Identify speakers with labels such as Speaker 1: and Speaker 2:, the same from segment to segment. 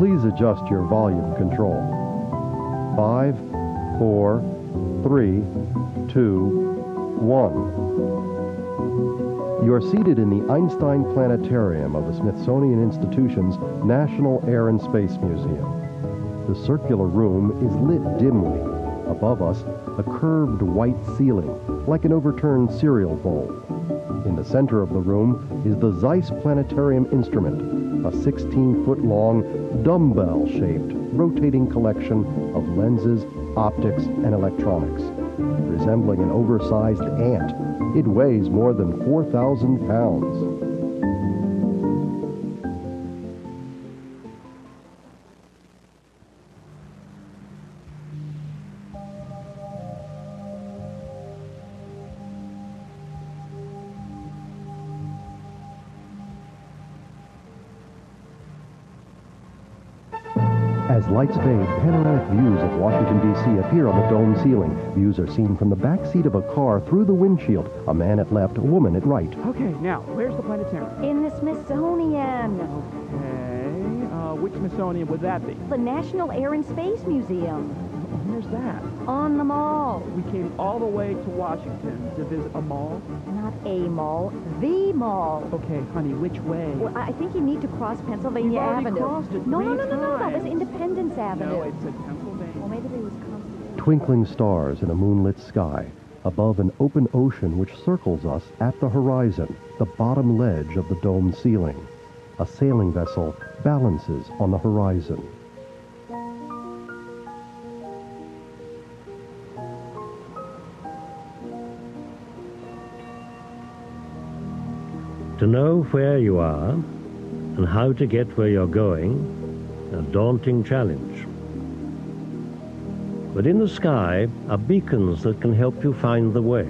Speaker 1: Please adjust your volume control. Five, four, three, two, one. You are seated in the Einstein Planetarium of the Smithsonian Institution's National Air and Space Museum. The circular room is lit dimly. Above us, a curved white ceiling, like an overturned cereal bowl. In the center of the room is the Zeiss Planetarium instrument, a 16-foot-long, dumbbell-shaped, rotating collection of lenses, optics, and electronics. Resembling an oversized ant, it weighs more than 4,000 pounds. As lights fade, panoramic views of Washington, D.C. appear on the dome ceiling. Views are seen from the back seat of a car through the windshield. A man at left, a woman at right.
Speaker 2: Okay, now, where's the planetarium?
Speaker 3: In the Smithsonian.
Speaker 2: Okay, uh, which Smithsonian would that be?
Speaker 3: The National Air and Space Museum.
Speaker 2: Where's that?
Speaker 3: On the mall.
Speaker 2: We came all the way to Washington to visit a mall?
Speaker 3: Not a mall, the mall.
Speaker 2: Okay, honey, which way?
Speaker 3: Well, I think you need to cross Pennsylvania
Speaker 2: We've already
Speaker 3: Avenue.
Speaker 2: crossed it
Speaker 3: no, no,
Speaker 2: three
Speaker 3: no, no, no, that was. Independence Avenue.
Speaker 2: no, it's at Pennsylvania.
Speaker 3: Well, maybe they was constant.
Speaker 1: Twinkling stars in a moonlit sky. Above an open ocean which circles us at the horizon, the bottom ledge of the dome ceiling. A sailing vessel balances on the horizon.
Speaker 4: To know where you are and how to get where you're going, a daunting challenge. But in the sky are beacons that can help you find the way.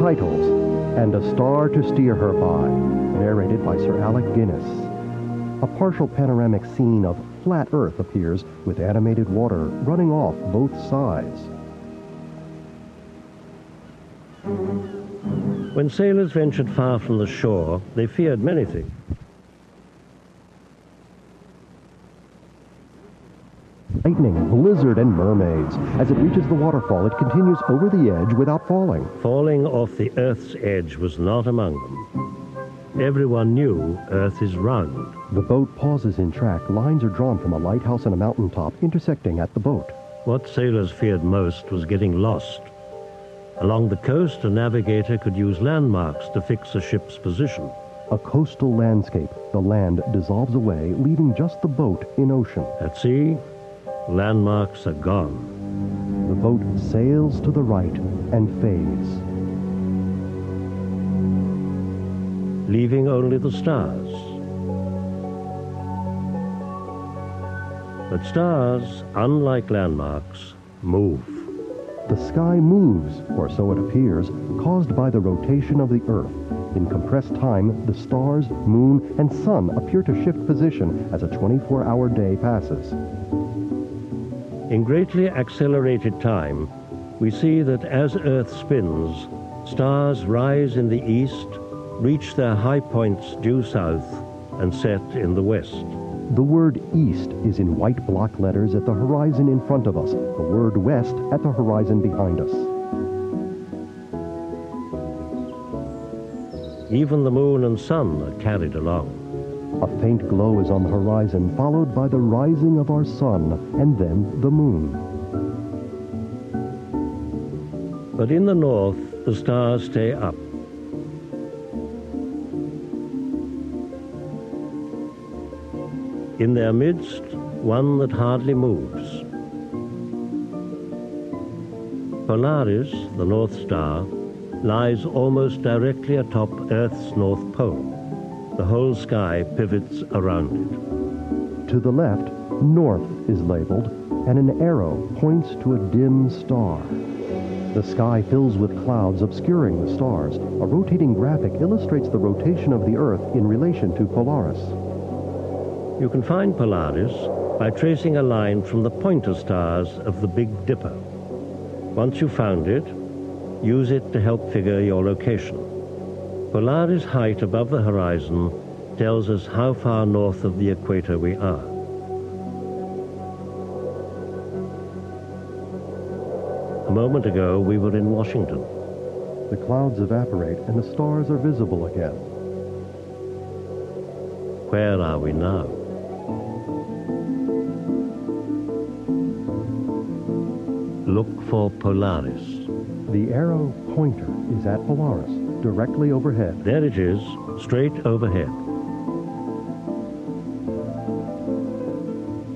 Speaker 1: Titles and a star to steer her by, narrated by Sir Alec Guinness. A partial panoramic scene of flat Earth appears with animated water running off both sides.
Speaker 4: When sailors ventured far from the shore, they feared many things.
Speaker 1: Lightning, blizzard, and mermaids. As it reaches the waterfall, it continues over the edge without falling.
Speaker 4: Falling off the Earth's edge was not among them. Everyone knew Earth is round.
Speaker 1: The boat pauses in track. Lines are drawn from a lighthouse and a mountaintop, intersecting at the boat.
Speaker 4: What sailors feared most was getting lost. Along the coast, a navigator could use landmarks to fix a ship's position.
Speaker 1: A coastal landscape. The land dissolves away, leaving just the boat in ocean.
Speaker 4: At sea, landmarks are gone.
Speaker 1: The boat sails to the right and fades.
Speaker 4: leaving only the stars. But stars, unlike landmarks, move.
Speaker 1: The sky moves, or so it appears, caused by the rotation of the Earth. In compressed time, the stars, moon, and sun appear to shift position as a 24-hour day passes.
Speaker 4: In greatly accelerated time, we see that as Earth spins, stars rise in the east, reach their high points due south, and set in the west.
Speaker 1: The word east is in white block letters at the horizon in front of us, the word west at the horizon behind us.
Speaker 4: Even the moon and sun are carried along.
Speaker 1: A faint glow is on the horizon, followed by the rising of our sun, and then the moon.
Speaker 4: But in the north, the stars stay up. In their midst, one that hardly moves. Polaris, the North Star, lies almost directly atop Earth's North Pole. The whole sky pivots around it.
Speaker 1: To the left, north is labeled, and an arrow points to a dim star. The sky fills with clouds obscuring the stars. A rotating graphic illustrates the rotation of the Earth in relation to Polaris.
Speaker 4: You can find Polaris by tracing a line from the pointer stars of the Big Dipper. Once you've found it, use it to help figure your location. Polaris height above the horizon tells us how far north of the equator we are. A moment ago, we were in Washington.
Speaker 1: The clouds evaporate and the stars are visible again.
Speaker 4: Where are we now? Look for Polaris.
Speaker 1: The arrow pointer is at Polaris, directly overhead.
Speaker 4: There it is, straight overhead.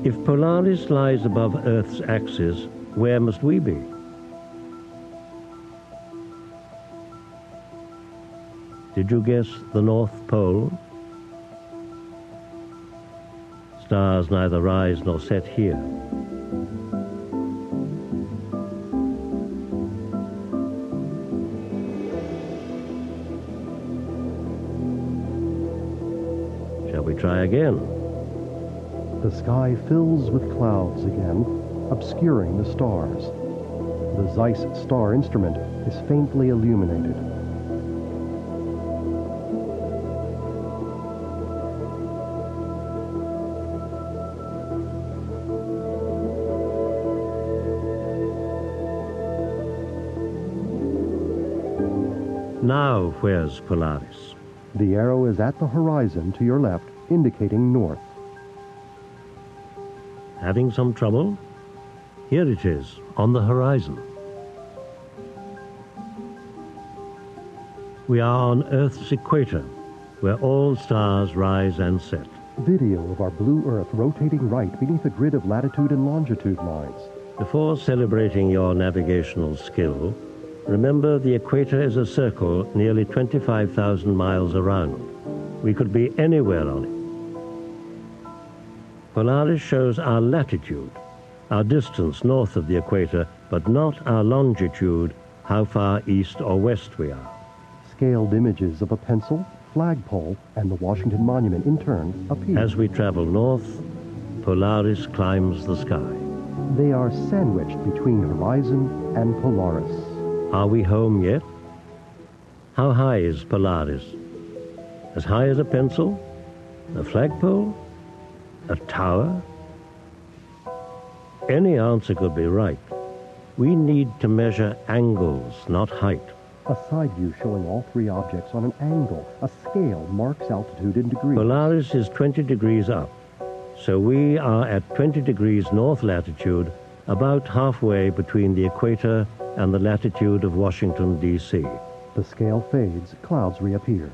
Speaker 4: If Polaris lies above Earth's axis, where must we be? Did you guess the North Pole? Stars neither rise nor set here. Try again?
Speaker 1: The sky fills with clouds again, obscuring the stars. The Zeiss star instrument is faintly illuminated.
Speaker 4: Now, where's Polaris?
Speaker 1: The arrow is at the horizon to your left, indicating north.
Speaker 4: Having some trouble? Here it is, on the horizon. We are on Earth's equator, where all stars rise and set.
Speaker 1: Video of our blue Earth rotating right beneath a grid of latitude and longitude lines.
Speaker 4: Before celebrating your navigational skill, remember the equator is a circle nearly 25,000 miles around. We could be anywhere on it. Polaris shows our latitude, our distance north of the equator, but not our longitude, how far east or west we are.
Speaker 1: Scaled images of a pencil, flagpole, and the Washington Monument in turn appear.
Speaker 4: As we travel north, Polaris climbs the sky.
Speaker 1: They are sandwiched between horizon and Polaris.
Speaker 4: Are we home yet? How high is Polaris? As high as a pencil? A flagpole? A tower? Any answer could be right. We need to measure angles, not height.
Speaker 1: A side view showing all three objects on an angle. A scale marks altitude in degrees.
Speaker 4: Polaris is 20 degrees up, so we are at 20 degrees north latitude, about halfway between the equator and the latitude of Washington, D.C.
Speaker 1: The scale fades, clouds reappear.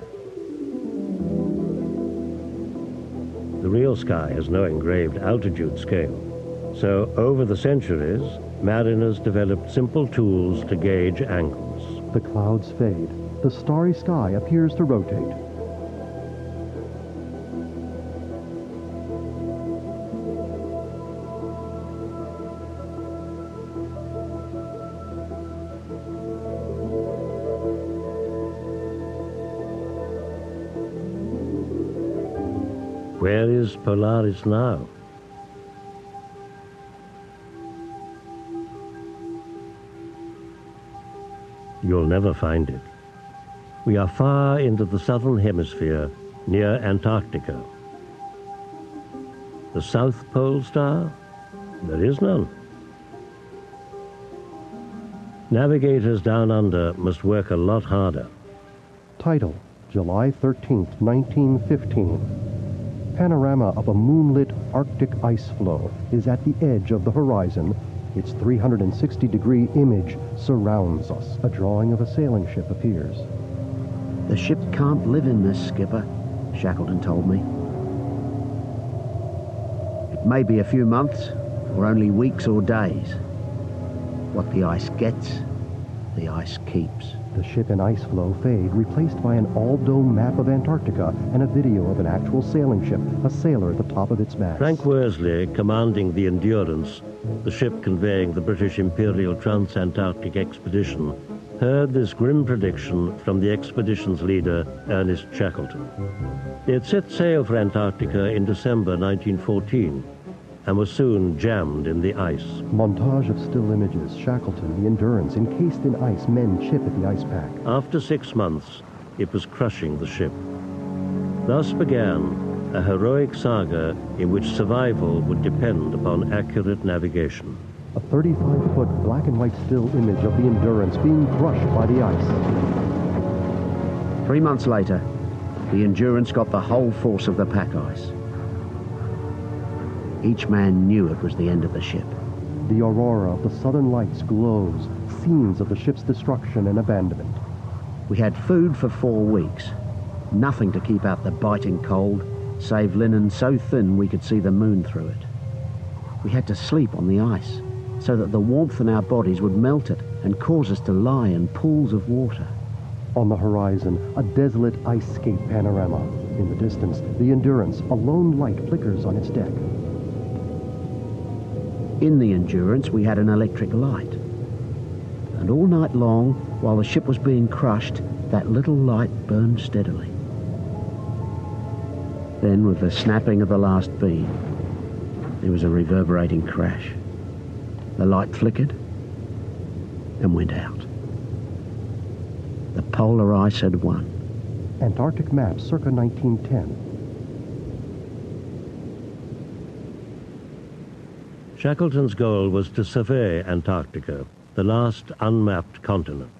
Speaker 4: Real sky has no engraved altitude scale. So, over the centuries, mariners developed simple tools to gauge angles.
Speaker 1: The clouds fade. The starry sky appears to rotate.
Speaker 4: Is Polaris now? You'll never find it. We are far into the southern hemisphere, near Antarctica. The South Pole star? There is none. Navigators down under must work a lot harder.
Speaker 1: Title, July 13th, 1915. Panorama of a moonlit Arctic ice floe is at the edge of the horizon. Its 360 degree image surrounds us. A drawing of a sailing ship appears.
Speaker 5: The ship can't live in this, Skipper, Shackleton told me. It may be a few months, or only weeks or days. What the ice gets, the ice keeps.
Speaker 1: The ship and ice floe fade, replaced by an all-dome map of Antarctica and a video of an actual sailing ship, a sailor at the top of its mast.
Speaker 4: Frank Worsley, commanding the Endurance, the ship conveying the British Imperial Trans-Antarctic Expedition, heard this grim prediction from the expedition's leader, Ernest Shackleton. Had set sail for Antarctica in December 1914 and were soon jammed in the ice.
Speaker 1: Montage of still images. Shackleton, the Endurance, encased in ice, men chip at the ice pack.
Speaker 4: After six months, it was crushing the ship. Thus began a heroic saga in which survival would depend upon accurate navigation.
Speaker 1: A 35-foot black and white still image of the Endurance being crushed by the ice.
Speaker 5: Three months later, the Endurance got the whole force of the pack ice. Each man knew it was the end of the ship.
Speaker 1: The aurora of the southern lights glows, scenes of the ship's destruction and abandonment.
Speaker 5: We had food for four weeks. Nothing to keep out the biting cold, save linen so thin we could see the moon through it. We had to sleep on the ice, so that the warmth in our bodies would melt it and cause us to lie in pools of water.
Speaker 1: On the horizon, a desolate ice skate panorama. In the distance, the Endurance, a lone light flickers on its deck.
Speaker 5: In the Endurance, we had an electric light. And all night long, while the ship was being crushed, that little light burned steadily. Then, with the snapping of the last beam, there was a reverberating crash. The light flickered and went out. The polar ice had won.
Speaker 1: Antarctic map circa 1910.
Speaker 4: Shackleton's goal was to survey Antarctica, the last unmapped continent.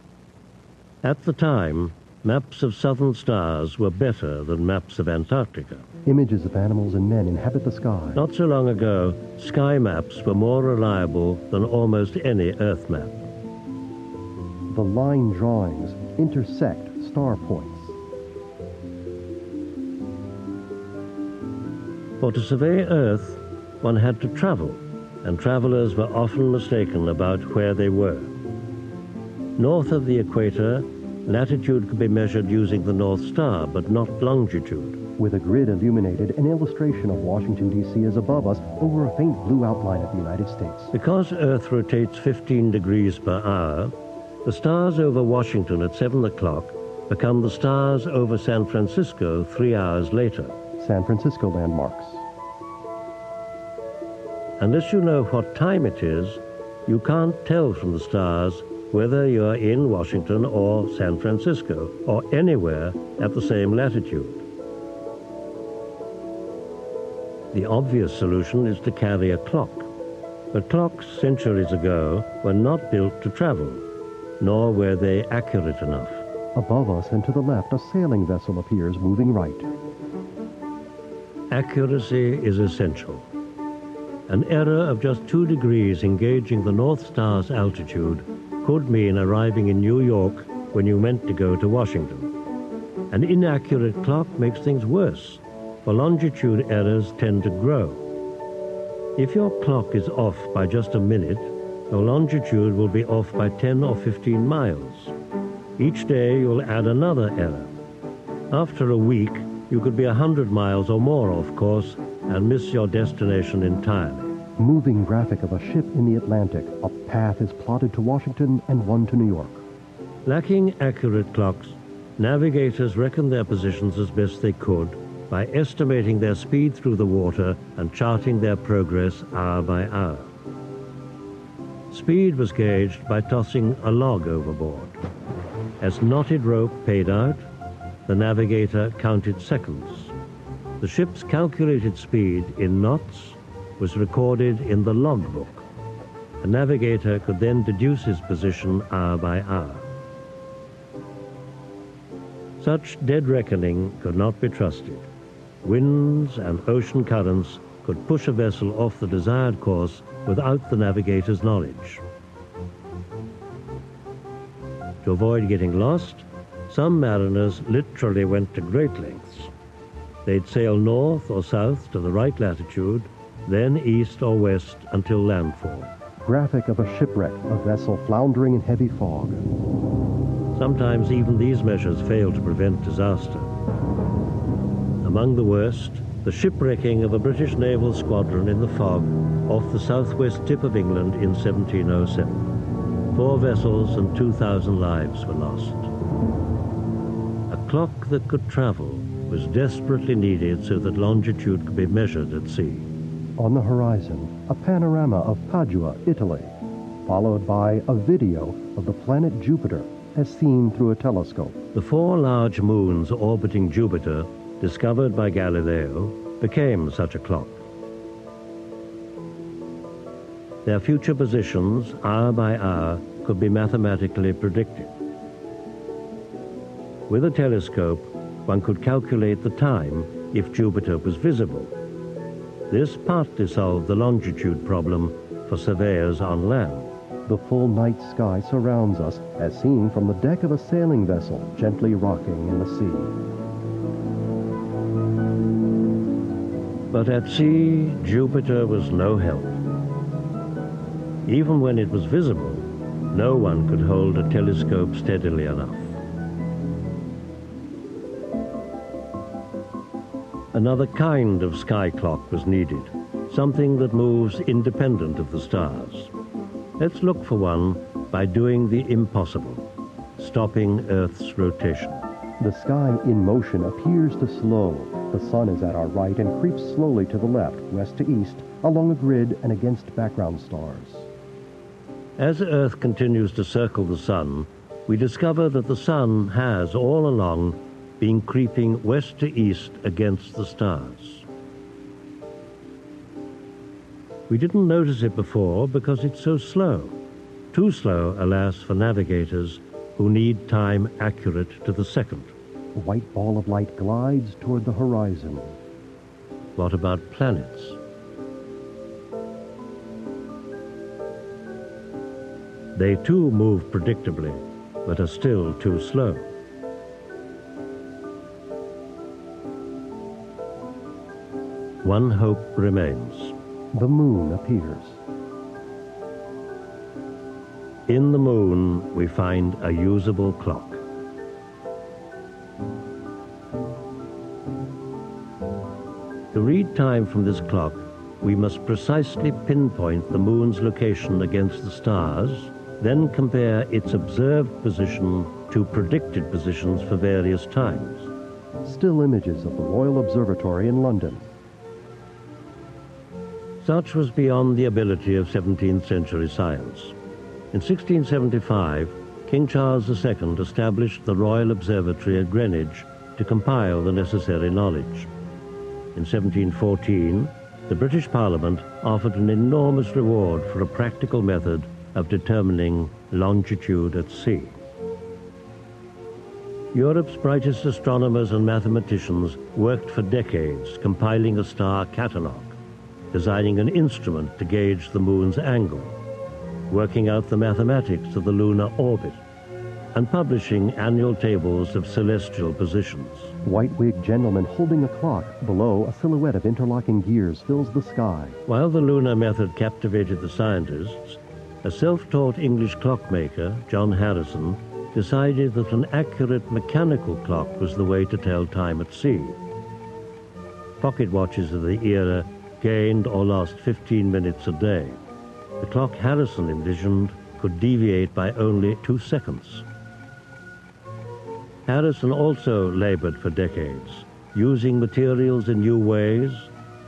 Speaker 4: At the time, maps of southern stars were better than maps of Antarctica.
Speaker 1: Images of animals and men inhabit the sky.
Speaker 4: Not so long ago, sky maps were more reliable than almost any Earth map.
Speaker 1: The line drawings intersect star points.
Speaker 4: For to survey Earth, one had to travel, and travelers were often mistaken about where they were. North of the equator, latitude could be measured using the North Star, but not longitude.
Speaker 1: With a grid illuminated, an illustration of Washington, D.C. is above us over a faint blue outline of the United States.
Speaker 4: Because Earth rotates 15 degrees per hour, the stars over Washington at 7 o'clock become the stars over San Francisco three hours later.
Speaker 1: San Francisco landmarks.
Speaker 4: Unless you know what time it is, you can't tell from the stars whether you are in Washington or San Francisco or anywhere at the same latitude. The obvious solution is to carry a clock. But clocks centuries ago were not built to travel, nor were they accurate enough.
Speaker 1: Above us and to the left, a sailing vessel appears moving right.
Speaker 4: Accuracy is essential. An error of just two degrees engaging the North Star's altitude could mean arriving in New York when you meant to go to Washington. An inaccurate clock makes things worse, for longitude errors tend to grow. If your clock is off by just a minute, your longitude will be off by 10 or 15 miles. Each day you'll add another error. After a week, you could be 100 miles or more off course and miss your destination entirely.
Speaker 1: Moving graphic of a ship in the Atlantic. A path is plotted to Washington and one to New York.
Speaker 4: Lacking accurate clocks, navigators reckoned their positions as best they could by estimating their speed through the water and charting their progress hour by hour. Speed was gauged by tossing a log overboard. As knotted rope paid out, the navigator counted seconds. The ship's calculated speed in knots was recorded in the logbook. The navigator could then deduce his position hour by hour. Such dead reckoning could not be trusted. Winds and ocean currents could push a vessel off the desired course without the navigator's knowledge. To avoid getting lost, some mariners literally went to great lengths. They'd sail north or south to the right latitude, then east or west until landfall.
Speaker 1: Graphic of a shipwreck, a vessel floundering in heavy fog.
Speaker 4: Sometimes even these measures fail to prevent disaster. Among the worst, the shipwrecking of a British naval squadron in the fog off the southwest tip of England in 1707. Four vessels and 2,000 lives were lost. A clock that could travel was desperately needed so that longitude could be measured at sea.
Speaker 1: On the horizon, a panorama of Padua, Italy, followed by a video of the planet Jupiter as seen through a telescope.
Speaker 4: The four large moons orbiting Jupiter, discovered by Galileo, became such a clock. Their future positions, hour by hour, could be mathematically predicted. With a telescope, one could calculate the time if Jupiter was visible. This partly solved the longitude problem for surveyors on land.
Speaker 1: The full night sky surrounds us, as seen from the deck of a sailing vessel gently rocking in the sea.
Speaker 4: But at sea, Jupiter was no help. Even when it was visible, no one could hold a telescope steadily enough. Another kind of sky clock was needed, something that moves independent of the stars. Let's look for one by doing the impossible, stopping Earth's rotation.
Speaker 1: The sky in motion appears to slow. The sun is at our right and creeps slowly to the left, west to east, along a grid and against background stars.
Speaker 4: As Earth continues to circle the sun, we discover that the sun has all along been creeping west to east against the stars. We didn't notice it before because it's so slow. Too slow, alas, for navigators who need time accurate to the second.
Speaker 1: A white ball of light glides toward the horizon.
Speaker 4: What about planets? They too move predictably, but are still too slow. One hope remains.
Speaker 1: The moon appears.
Speaker 4: In the moon, we find a usable clock. To read time from this clock, we must precisely pinpoint the moon's location against the stars, then compare its observed position to predicted positions for various times.
Speaker 1: Still images of the Royal Observatory in London.
Speaker 4: Such was beyond the ability of 17th century science. In 1675, King Charles II established the Royal Observatory at Greenwich to compile the necessary knowledge. In 1714, the British Parliament offered an enormous reward for a practical method of determining longitude at sea. Europe's brightest astronomers and mathematicians worked for decades compiling a star catalogue, designing an instrument to gauge the moon's angle, working out the mathematics of the lunar orbit, and publishing annual tables of celestial positions.
Speaker 1: White-wigged gentleman holding a clock. Below, a silhouette of interlocking gears fills the sky.
Speaker 4: While the lunar method captivated the scientists, a self-taught English clockmaker, John Harrison, decided that an accurate mechanical clock was the way to tell time at sea. Pocket watches of the era gained or lost 15 minutes a day. The clock Harrison envisioned could deviate by only two seconds. Harrison also labored for decades, using materials in new ways,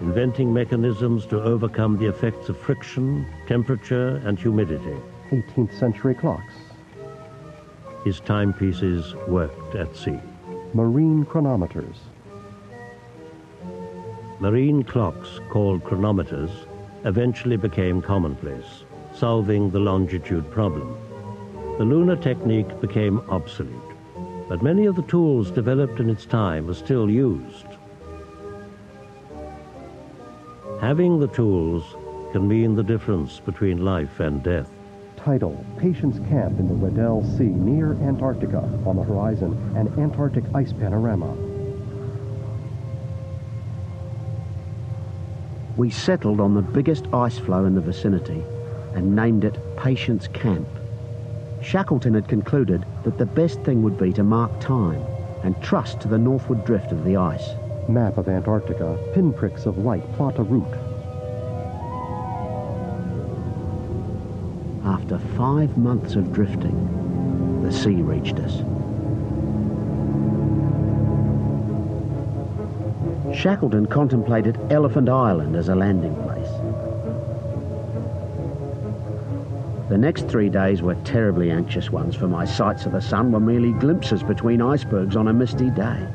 Speaker 4: inventing mechanisms to overcome the effects of friction, temperature, and humidity.
Speaker 1: 18th century clocks.
Speaker 4: His timepieces worked at sea.
Speaker 1: Marine chronometers.
Speaker 4: Marine clocks, called chronometers, eventually became commonplace, solving the longitude problem. The lunar technique became obsolete, but many of the tools developed in its time are still used. Having the tools can mean the difference between life and death.
Speaker 1: Title, Patience Camp in the Weddell Sea near Antarctica. On the horizon, an Antarctic ice panorama.
Speaker 5: We settled on the biggest ice floe in the vicinity and named it Patience Camp. Shackleton had concluded that the best thing would be to mark time and trust to the northward drift of the ice.
Speaker 1: Map of Antarctica. Pinpricks of light plot a route.
Speaker 5: After five months of drifting, the sea reached us. Shackleton contemplated Elephant Island as a landing place. The next three days were terribly anxious ones, for my sights of the sun were merely glimpses between icebergs on a misty day.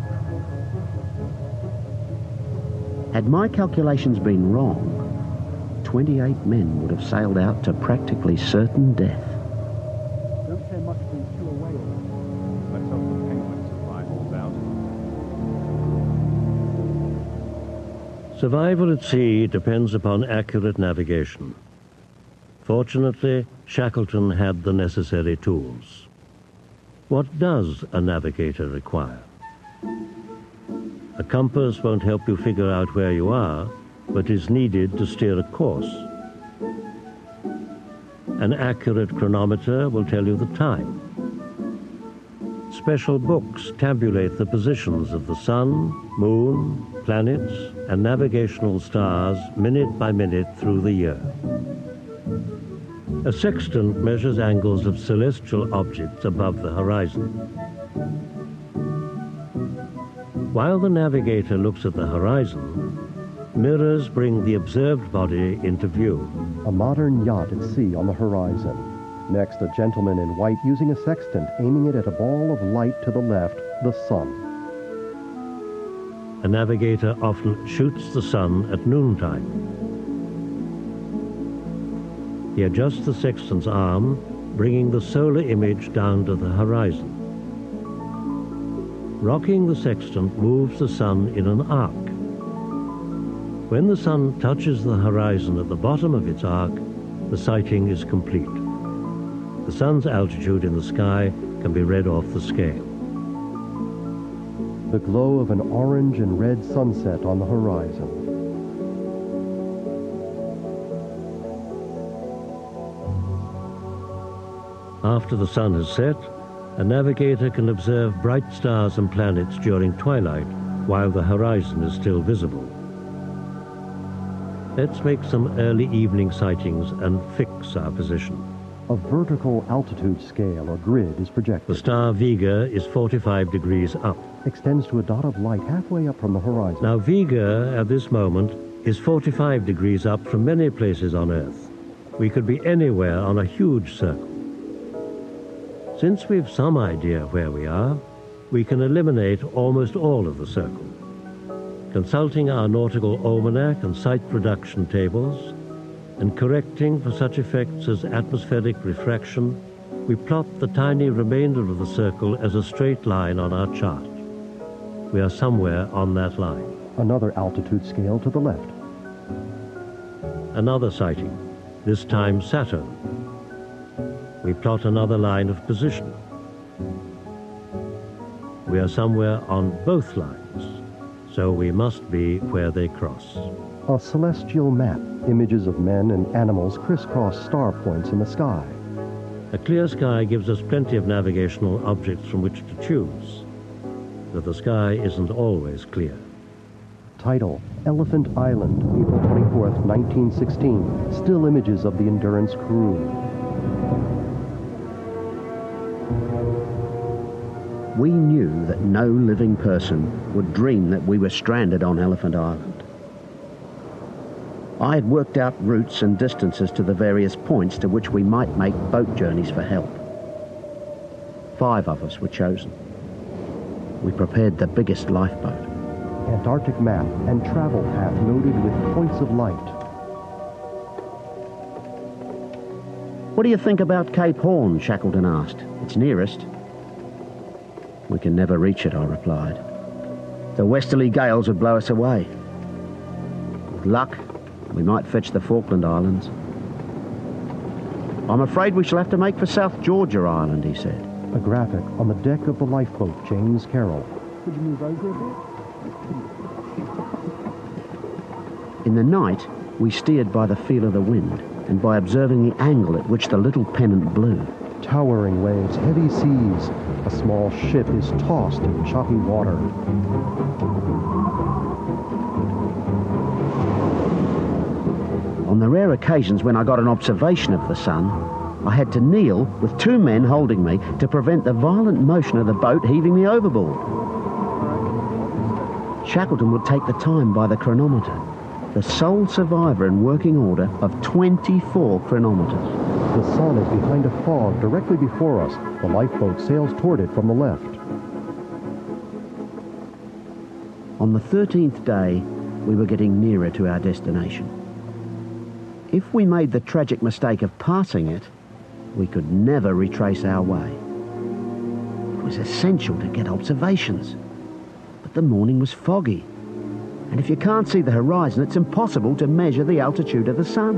Speaker 5: Had my calculations been wrong, 28 men would have sailed out to practically certain death.
Speaker 4: Survival at sea depends upon accurate navigation. Fortunately, Shackleton had the necessary tools. What does a navigator require? A compass won't help you figure out where you are, but is needed to steer a course. An accurate chronometer will tell you the time. Special books tabulate the positions of the sun, moon, planets, and navigational stars minute by minute through the year. A sextant measures angles of celestial objects above the horizon. While the navigator looks at the horizon, mirrors bring the observed body into view.
Speaker 1: A modern yacht at sea on the horizon. Next, a gentleman in white using a sextant aiming it at a ball of light to the left, the sun.
Speaker 4: A navigator often shoots the sun at noontime. He adjusts the sextant's arm, bringing the solar image down to the horizon. Rocking the sextant moves the sun in an arc. When the sun touches the horizon at the bottom of its arc, the sighting is complete. The sun's altitude in the sky can be read off the scale.
Speaker 1: The glow of an orange and red sunset on the horizon.
Speaker 4: After the sun has set, a navigator can observe bright stars and planets during twilight while the horizon is still visible. Let's make some early evening sightings and fix our position.
Speaker 1: A vertical altitude scale or grid is projected.
Speaker 4: The star Vega is 45 degrees up.
Speaker 1: Extends to a dot of light halfway up from the horizon.
Speaker 4: Now Vega, at this moment, is 45 degrees up from many places on Earth. We could be anywhere on a huge circle. Since we've some idea where we are, we can eliminate almost all of the circle. Consulting our nautical almanac and sight reduction tables, and correcting for such effects as atmospheric refraction, we plot the tiny remainder of the circle as a straight line on our chart. We are somewhere on that line.
Speaker 1: Another altitude scale to the left.
Speaker 4: Another sighting, this time Saturn. We plot another line of position. We are somewhere on both lines, so we must be where they cross.
Speaker 1: A celestial map. Images of men and animals crisscross star points in the sky.
Speaker 4: A clear sky gives us plenty of navigational objects from which to choose, but the sky isn't always clear.
Speaker 1: Title Elephant Island, April 24th, 1916. Still images of the Endurance crew.
Speaker 5: We knew that no living person would dream that we were stranded on Elephant Island. I had worked out routes and distances to the various points to which we might make boat journeys for help. Five of us were chosen. We prepared the biggest lifeboat.
Speaker 1: Antarctic map and travel path noted with points of light.
Speaker 5: What do you think about Cape Horn? Shackleton asked. It's nearest. We can never reach it, I replied. The westerly gales would blow us away. With luck, we might fetch the Falkland Islands. I'm afraid we shall have to make for South Georgia Island, he said.
Speaker 1: A graphic on the deck of the lifeboat James Caird.
Speaker 2: Could you move over a bit?
Speaker 5: In the night, we steered by the feel of the wind and by observing the angle at which the little pennant blew.
Speaker 1: Towering waves, heavy seas. A small ship is tossed in choppy water.
Speaker 5: On the rare occasions when I got an observation of the sun, I had to kneel with two men holding me to prevent the violent motion of the boat heaving me overboard. Shackleton would take the time by the chronometer, the sole survivor in working order of 24 chronometers.
Speaker 1: The sun is behind a fog directly before us. The lifeboat sails toward it from the left.
Speaker 5: On the 13th day, we were getting nearer to our destination. If we made the tragic mistake of passing it, we could never retrace our way. It was essential to get observations. But the morning was foggy. And if you can't see the horizon, it's impossible to measure the altitude of the sun.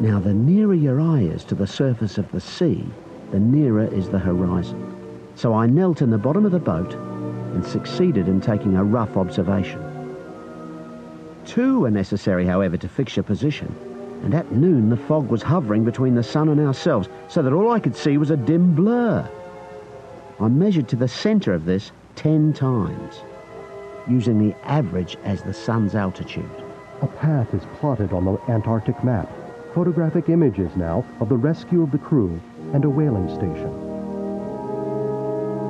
Speaker 5: Now, the nearer your eye is to the surface of the sea, the nearer is the horizon. So I knelt in the bottom of the boat and succeeded in taking a rough observation. Two were necessary, however, to fix your position, and at noon the fog was hovering between the sun and ourselves, so that all I could see was a dim blur. I measured to the centre of this ten times, using the average as the sun's altitude.
Speaker 1: A path is plotted on the Antarctic map. Photographic images now of the rescue of the crew and a whaling station.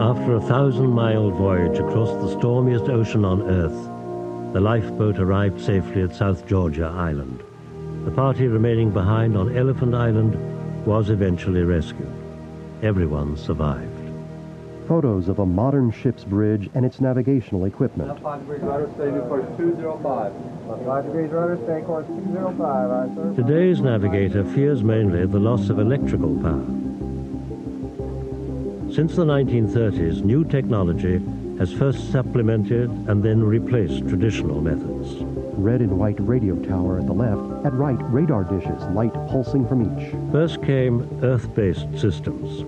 Speaker 4: After a thousand-mile voyage across the stormiest ocean on Earth, the lifeboat arrived safely at South Georgia Island. The party remaining behind on Elephant Island was eventually rescued. Everyone survived.
Speaker 1: Photos of a modern ship's bridge and its navigational equipment.
Speaker 6: Left 5 degrees rudder, stay course 205. 5 degrees rudder, stay course 205.
Speaker 4: Today's navigator fears mainly the loss of electrical power. Since the 1930s, new technology has first supplemented and then replaced traditional methods.
Speaker 1: Red and white radio tower at the left, at right radar dishes, light pulsing from each.
Speaker 4: First came Earth-based systems.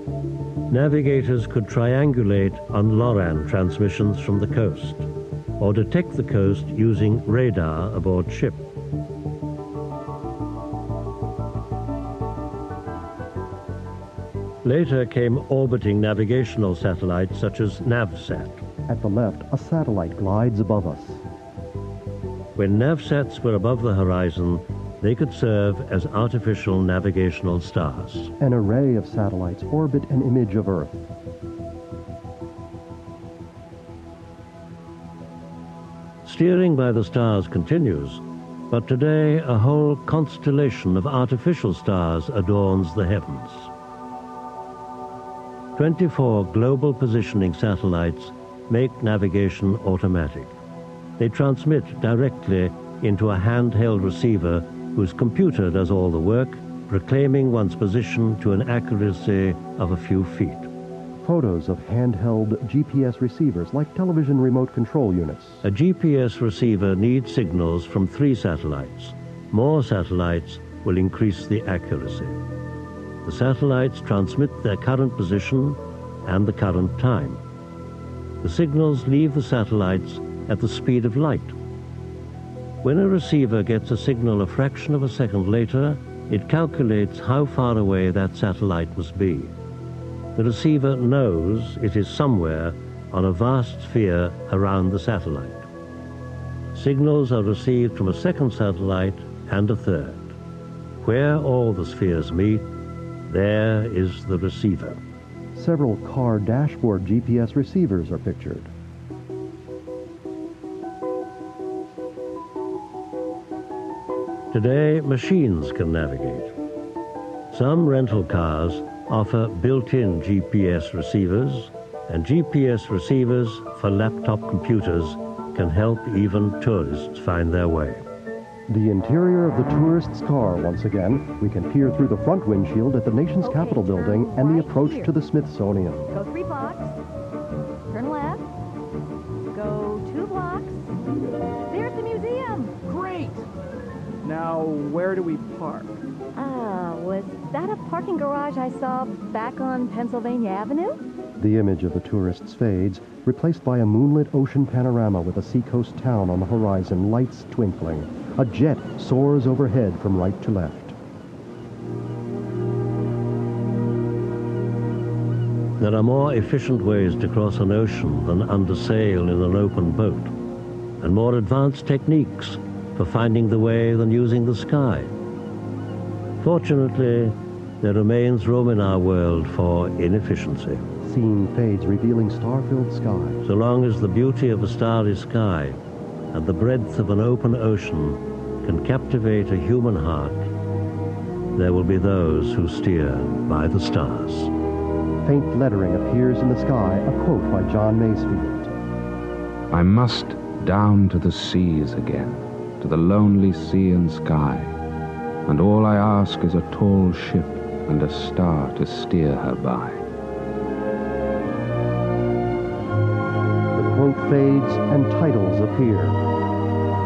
Speaker 4: Navigators could triangulate on LORAN transmissions from the coast, or detect the coast using radar aboard ship. Later came orbiting navigational satellites such as NavSat.
Speaker 1: At the left, a satellite glides above us.
Speaker 4: When NavSats were above the horizon, they could serve as artificial navigational stars.
Speaker 1: An array of satellites orbit an image of Earth.
Speaker 4: Steering by the stars continues, but today a whole constellation of artificial stars adorns the heavens. 24 global positioning satellites make navigation automatic. They transmit directly into a handheld receiver whose computer does all the work, proclaiming one's position to an accuracy of a few feet.
Speaker 1: Photos of handheld GPS receivers like television remote control units.
Speaker 4: A GPS receiver needs signals from three satellites. More satellites will increase the accuracy. The satellites transmit their current position and the current time. The signals leave the satellites at the speed of light. When a receiver gets a signal a fraction of a second later, it calculates how far away that satellite must be. The receiver knows it is somewhere on a vast sphere around the satellite. Signals are received from a second satellite and a third. Where all the spheres meet, there is the receiver.
Speaker 1: Several car dashboard GPS receivers are pictured.
Speaker 4: Today, machines can navigate. Some rental cars offer built-in GPS receivers, and GPS receivers for laptop computers can help even tourists find their way.
Speaker 1: The interior of the tourist's car once again. We can peer through the front windshield at the nation's Capitol building and the approach to the Smithsonian.
Speaker 2: Now, where do we park?
Speaker 3: Ah, was that a parking garage I saw back on Pennsylvania Avenue?
Speaker 1: The image of the tourists fades, replaced by a moonlit ocean panorama with a seacoast town on the horizon, lights twinkling. A jet soars overhead from right to left.
Speaker 4: There are more efficient ways to cross an ocean than under sail in an open boat, and more advanced techniques for finding the way than using the sky. Fortunately, there remains room in our world for inefficiency.
Speaker 1: Scene fades, revealing star-filled sky.
Speaker 4: So long as the beauty of a starry sky and the breadth of an open ocean can captivate a human heart, there will be those who steer by the stars.
Speaker 1: Faint lettering appears in the sky, a quote by John Masefield.
Speaker 7: I must down to the seas again, to the lonely sea and sky, and all I ask is a tall ship and a star to steer her by.
Speaker 1: The quote fades and titles appear.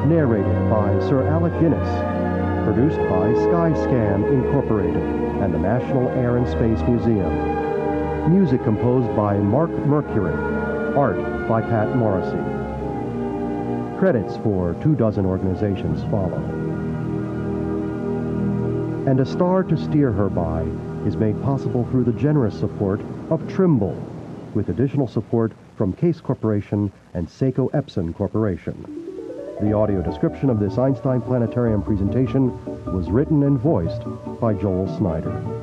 Speaker 1: Narrated by Sir Alec Guinness. Produced by Skyscan Incorporated and the National Air and Space Museum. Music composed by Mark Mercury. Art by Pat Morrissey. Credits for two dozen organizations follow. And A Star to Steer Her By is made possible through the generous support of Trimble, with additional support from Case Corporation and Seiko Epson Corporation. The audio description of this Einstein Planetarium presentation was written and voiced by Joel Snyder.